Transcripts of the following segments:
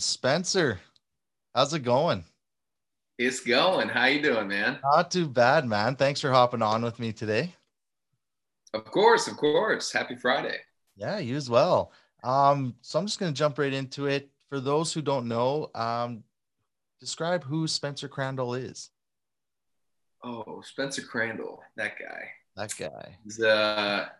Spencer. How's it going? It's going. How you doing, man? Not too bad, man. Thanks for hopping on with me today. Of course, of course. Happy Friday. Yeah, you as well. Um, so I'm just gonna jump right into it. For those who don't know, um, describe who Spencer Crandall is. Oh, Spencer Crandall, that guy. That guy. He's a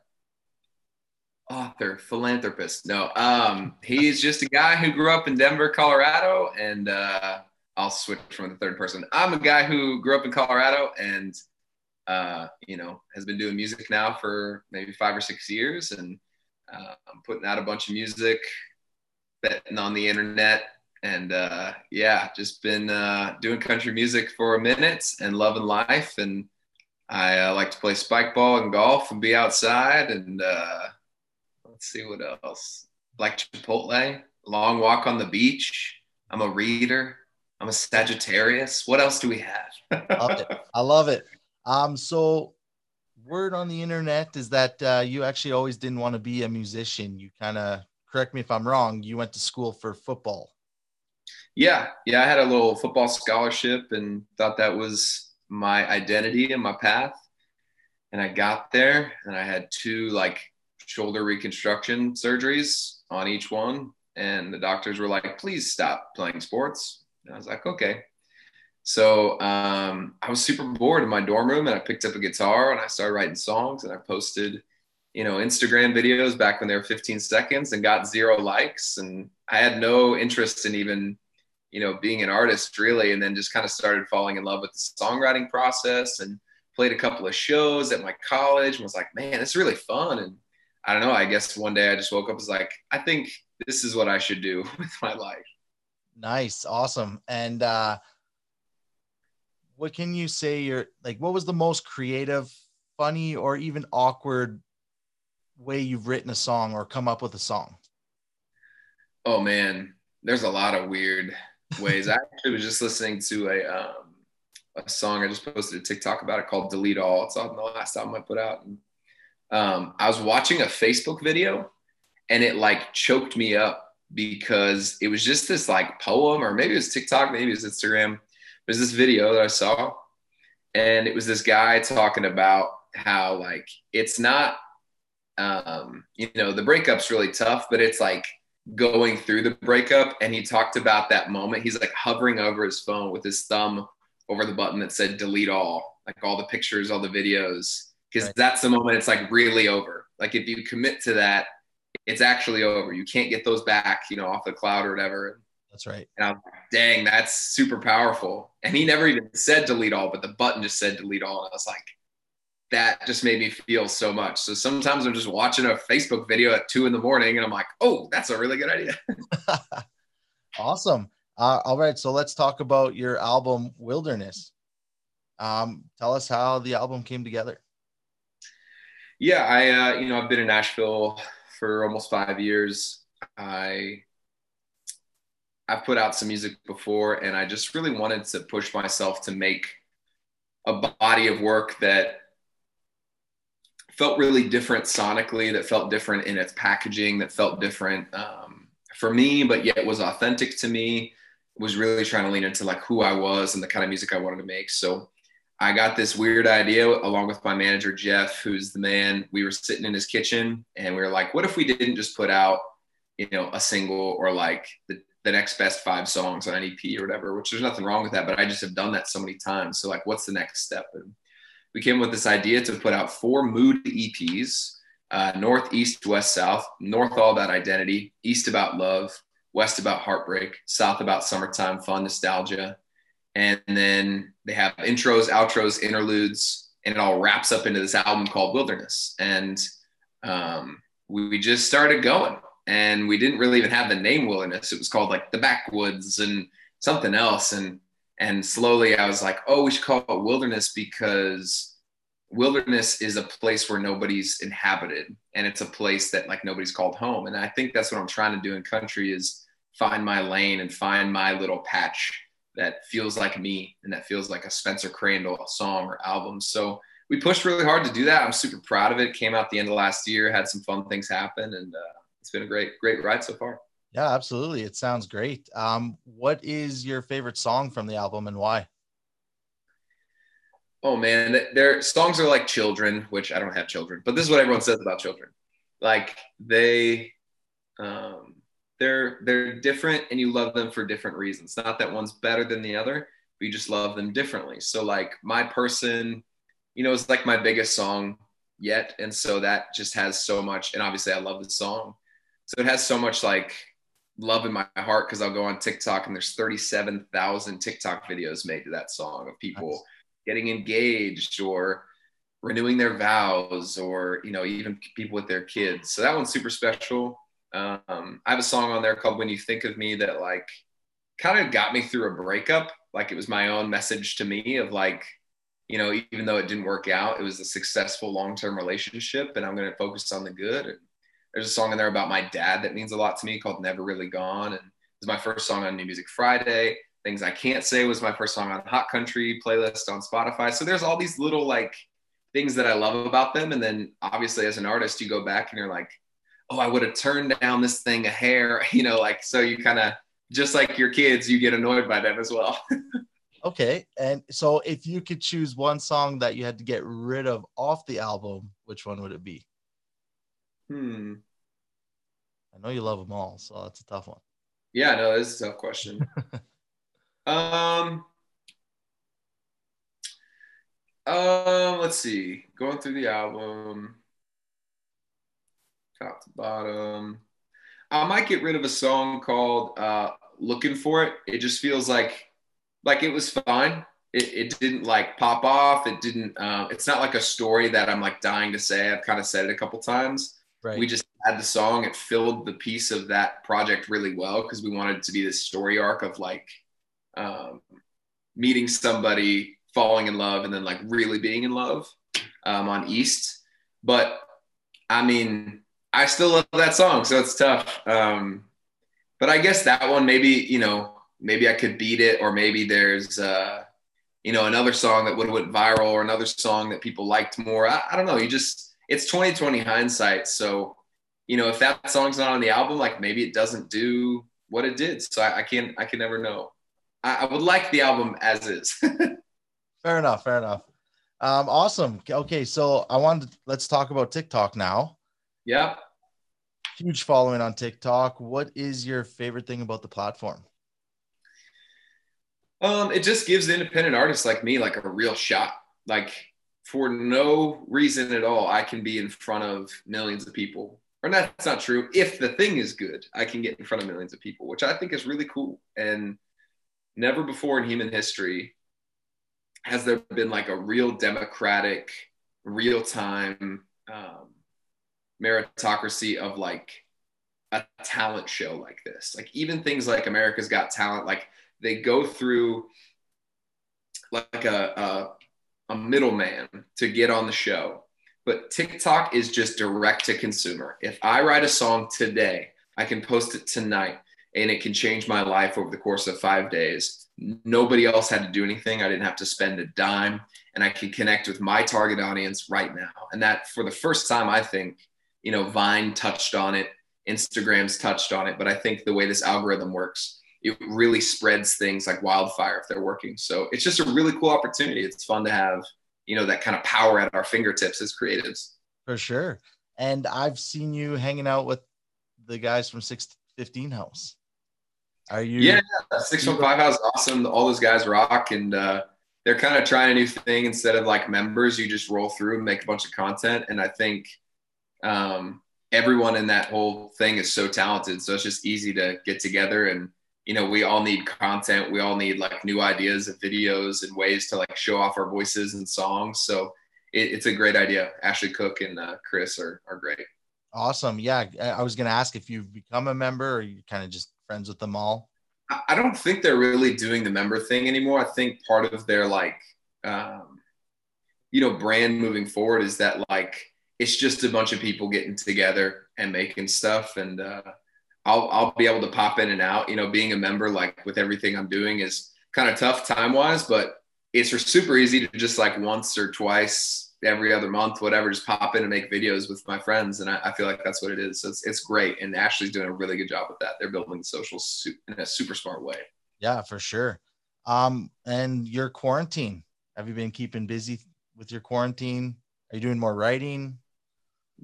author, philanthropist. No, um, he's just a guy who grew up in Denver, Colorado, and uh, I'll switch from the third person. I'm a guy who grew up in Colorado and uh, you know has been doing music now for maybe five or six years, and uh, I'm putting out a bunch of music, betting on the internet, and uh, yeah, just been uh, doing country music for a minute and loving life. And I uh, like to play spike ball and golf and be outside. And uh, let's see what else. Like Chipotle, long walk on the beach. I'm a reader. I'm a Sagittarius. What else do we have? love it. I love it. Um, so word on the internet is that uh, you actually always didn't want to be a musician. You kind of correct me if I'm wrong. You went to school for football. Yeah, yeah. I had a little football scholarship and thought that was my identity and my path. And I got there, and I had two like shoulder reconstruction surgeries on each one. And the doctors were like, please stop playing sports. And I was like, okay. So um, I was super bored in my dorm room and I picked up a guitar and I started writing songs and I posted, you know, Instagram videos back when they were 15 seconds and got zero likes. And I had no interest in even, you know, being an artist really. And then just kind of started falling in love with the songwriting process and played a couple of shows at my college and was like, man, it's really fun. And I don't know, I guess one day I just woke up was like, I think this is what I should do with my life. Nice, awesome. And uh, what can you say? You're like, what was the most creative, funny, or even awkward way you've written a song or come up with a song? Oh man, there's a lot of weird ways. I actually was just listening to a um, a song I just posted a TikTok about it called "Delete All." It's on the last album I put out. And, um, I was watching a Facebook video, and it like choked me up because it was just this like poem, or maybe it was TikTok, maybe it was Instagram. There's this video that I saw, and it was this guy talking about how like it's not, um, you know, the breakup's really tough, but it's like going through the breakup. And he talked about that moment. He's like hovering over his phone with his thumb over the button that said delete all, like all the pictures, all the videos, because right. that's the moment it's like really over. Like if you commit to that, it's actually over. You can't get those back, you know, off the cloud or whatever. That's right. And I was like, dang, that's super powerful. And he never even said delete all, but the button just said delete all. And I was like, that just made me feel so much. So sometimes I'm just watching a Facebook video at two in the morning and I'm like, oh, that's a really good idea. awesome. Uh, all right. So let's talk about your album Wilderness. Um, tell us how the album came together. Yeah, I, uh, you know, I've been in Nashville for almost five years. I I've put out some music before, and I just really wanted to push myself to make a body of work that felt really different sonically, that felt different in its packaging, that felt different um, for me, but yet was authentic to me. Was really trying to lean into like who I was and the kind of music I wanted to make. So I got this weird idea along with my manager, Jeff, who's the man. We were sitting in his kitchen and we were like, what if we didn't just put out, you know, a single or like the, the next best five songs on an EP or whatever, which there's nothing wrong with that, but I just have done that so many times. So like, what's the next step? And we came with this idea to put out four mood EPs, uh, North, East, West, South, North, all about identity, East about love, West about heartbreak, South about summertime, fun, nostalgia, and then they have intros, outros, interludes, and it all wraps up into this album called Wilderness. And um, we, we just started going, and we didn't really even have the name Wilderness. It was called like the Backwoods and something else. And and slowly I was like, oh, we should call it Wilderness because wilderness is a place where nobody's inhabited and it's a place that like nobody's called home and i think that's what i'm trying to do in country is find my lane and find my little patch that feels like me and that feels like a Spencer Crandall song or album. So we pushed really hard to do that. I'm super proud of it. Came out the end of last year, had some fun things happen, and uh, it's been a great, great ride so far. Yeah, absolutely. It sounds great. Um, what is your favorite song from the album and why? Oh man, their songs are like children, which I don't have children, but this is what everyone says about children. Like they, um, they're they're different, and you love them for different reasons. Not that one's better than the other, but you just love them differently. So like my person, you know, is like my biggest song yet, and so that just has so much. And obviously, I love the song, so it has so much like love in my heart because I'll go on TikTok and there's 37,000 TikTok videos made to that song of people nice. getting engaged or renewing their vows or, you know, even people with their kids. So that one's super special. Um, I have a song on there called When You Think of Me that like kind of got me through a breakup. Like it was my own message to me of like, you know, even though it didn't work out, it was a successful long-term relationship and I'm going to focus on the good. And there's a song in there about my dad that means a lot to me called Never Really Gone. And it was my first song on New Music Friday. Things I Can't Say was my first song on Hot Country playlist on Spotify. So there's all these little like things that I love about them. And then obviously as an artist, you go back and you're like, oh, I would have turned down this thing a hair, you know, like so you kind of just like your kids, you get annoyed by them as well. okay. And so if you could choose one song that you had to get rid of off the album, which one would it be? Hmm. I know you love them all, so that's a tough one. Yeah, no, this is a tough question. um, um, let's see. Going through the album, top to bottom. I might get rid of a song called uh, "Looking for It." It just feels like like it was fine. It, it didn't like pop off. It didn't. Uh, it's not like a story that I'm like dying to say. I've kind of said it a couple times. Right. We just had the song. It filled the piece of that project really well because we wanted to be this story arc of like um, meeting somebody, falling in love, and then like really being in love um, on East. But I mean, I still love that song, so it's tough. Um, but I guess that one, maybe you know, maybe I could beat it, or maybe there's. Uh, you know, another song that would have went viral or another song that people liked more. I, I don't know. You just, it's 2020 hindsight. So you know, if that song's not on the album, like maybe it doesn't do what it did. So I, I can't, I can never know. I, I would like the album as is. fair enough. Fair enough. Um, awesome. Okay, so I wanted to, let's talk about TikTok now. Yeah. Huge following on TikTok. What is your favorite thing about the platform? Um, it just gives independent artists like me like a real shot. Like for no reason at all, I can be in front of millions of people or that's not true. If the thing is good, I can get in front of millions of people, which I think is really cool. And never before in human history has there been like a real democratic, real time um, meritocracy of like a talent show like this. Like even things like America's Got Talent, like they go through like a, a, a middleman to get on the show but TikTok is just direct to consumer. If I write a song today, I can post it tonight and it can change my life over the course of five days. Nobody else had to do anything. I didn't have to spend a dime and I can connect with my target audience right now. And that for the first time, I think, you know, Vine touched on it, Instagram's touched on it, but I think the way this algorithm works, it really spreads things like wildfire if they're working. So it's just a really cool opportunity. It's fun to have you know that kind of power at our fingertips as creatives. For sure. And i've seen you hanging out with the guys from 615 house. Are you yeah 615 house is awesome. All those guys rock and uh, they're kind of trying a new thing. Instead of like members you just roll through and make a bunch of content. And i think um, everyone in that whole thing is so talented so it's just easy to get together and you know we all need content. We all need like new ideas of videos and ways to like show off our voices and songs. So it, it's a great idea. Ashley Cooke and uh, chris are, are great. Awesome. Yeah i was going to ask if you've become a member or you kind of just friends with them all? I don't think they're really doing the member thing anymore. I think part of their like um, you know brand moving forward is that like it's just a bunch of people getting together and making stuff and uh, I'll I'll be able to pop in and out. You know, being a member, like with everything I'm doing, is kind of tough time wise, but it's super easy to just like once or twice every other month, whatever, just pop in and make videos with my friends. And I, I feel like that's what it is. So it's, it's great. And Ashley's doing a really good job with that. They're building social in a super smart way. Yeah, for sure. Um, and your quarantine, have you been keeping busy with your quarantine? Are you doing more writing?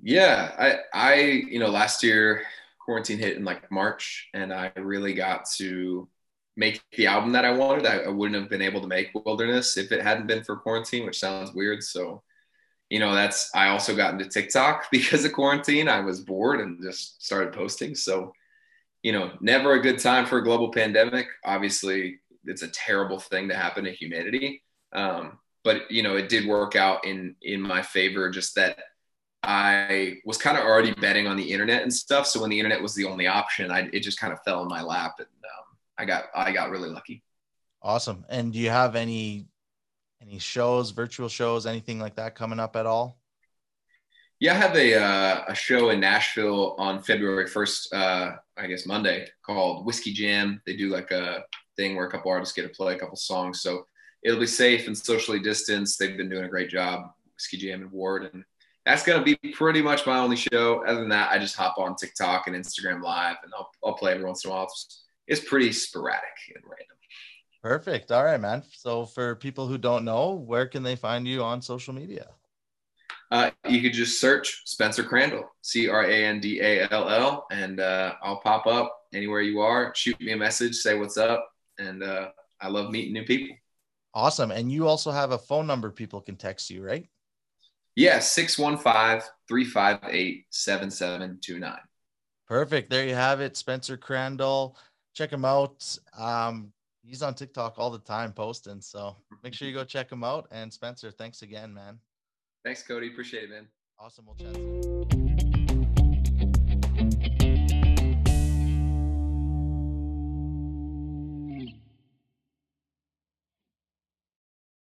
Yeah, I, I, you know, last year quarantine hit in like March and I really got to make the album that I wanted. I, I, wouldn't have been able to make Wilderness if it hadn't been for quarantine, which sounds weird. So, you know, that's I also got into TikTok because of quarantine. I was bored and just started posting. So, you know, never a good time for a global pandemic. Obviously, it's a terrible thing to happen to humanity. Um, but you know, it did work out in in my favor. Just that I was kind of already betting on the internet and stuff. So when the internet was the only option, I it just kind of fell in my lap, and um, I got I got really lucky. Awesome. And do you have any any shows, virtual shows, anything like that coming up at all? Yeah, I have a uh, a show in Nashville on February first. Uh, I guess Monday called Whiskey Jam. They do like a thing where a couple artists get to play a couple songs. So it'll be safe and socially distanced. They've been doing a great job, Whiskey Jam and Ward, and that's gonna be pretty much my only show. Other than that, I just hop on TikTok and Instagram Live, and I'll I'll play every once in a while. It's, it's pretty sporadic and random. Perfect. All right, man. So for people who don't know, where can they find you on social media? Uh, you could just search Spencer Crandall, C R A N D A L L, and uh, I'll pop up anywhere you are. Shoot me a message, say what's up, and uh, I love meeting new people. Awesome. And you also have a phone number people can text you, right? Yeah, 615 358 7729. Perfect. There you have it. Spencer Crandall. Check him out. Um, he's on TikTok all the time posting. So make sure you go check him out. And Spencer, thanks again, man. Thanks, Cody. Appreciate it, man. Awesome. We'll chat soon.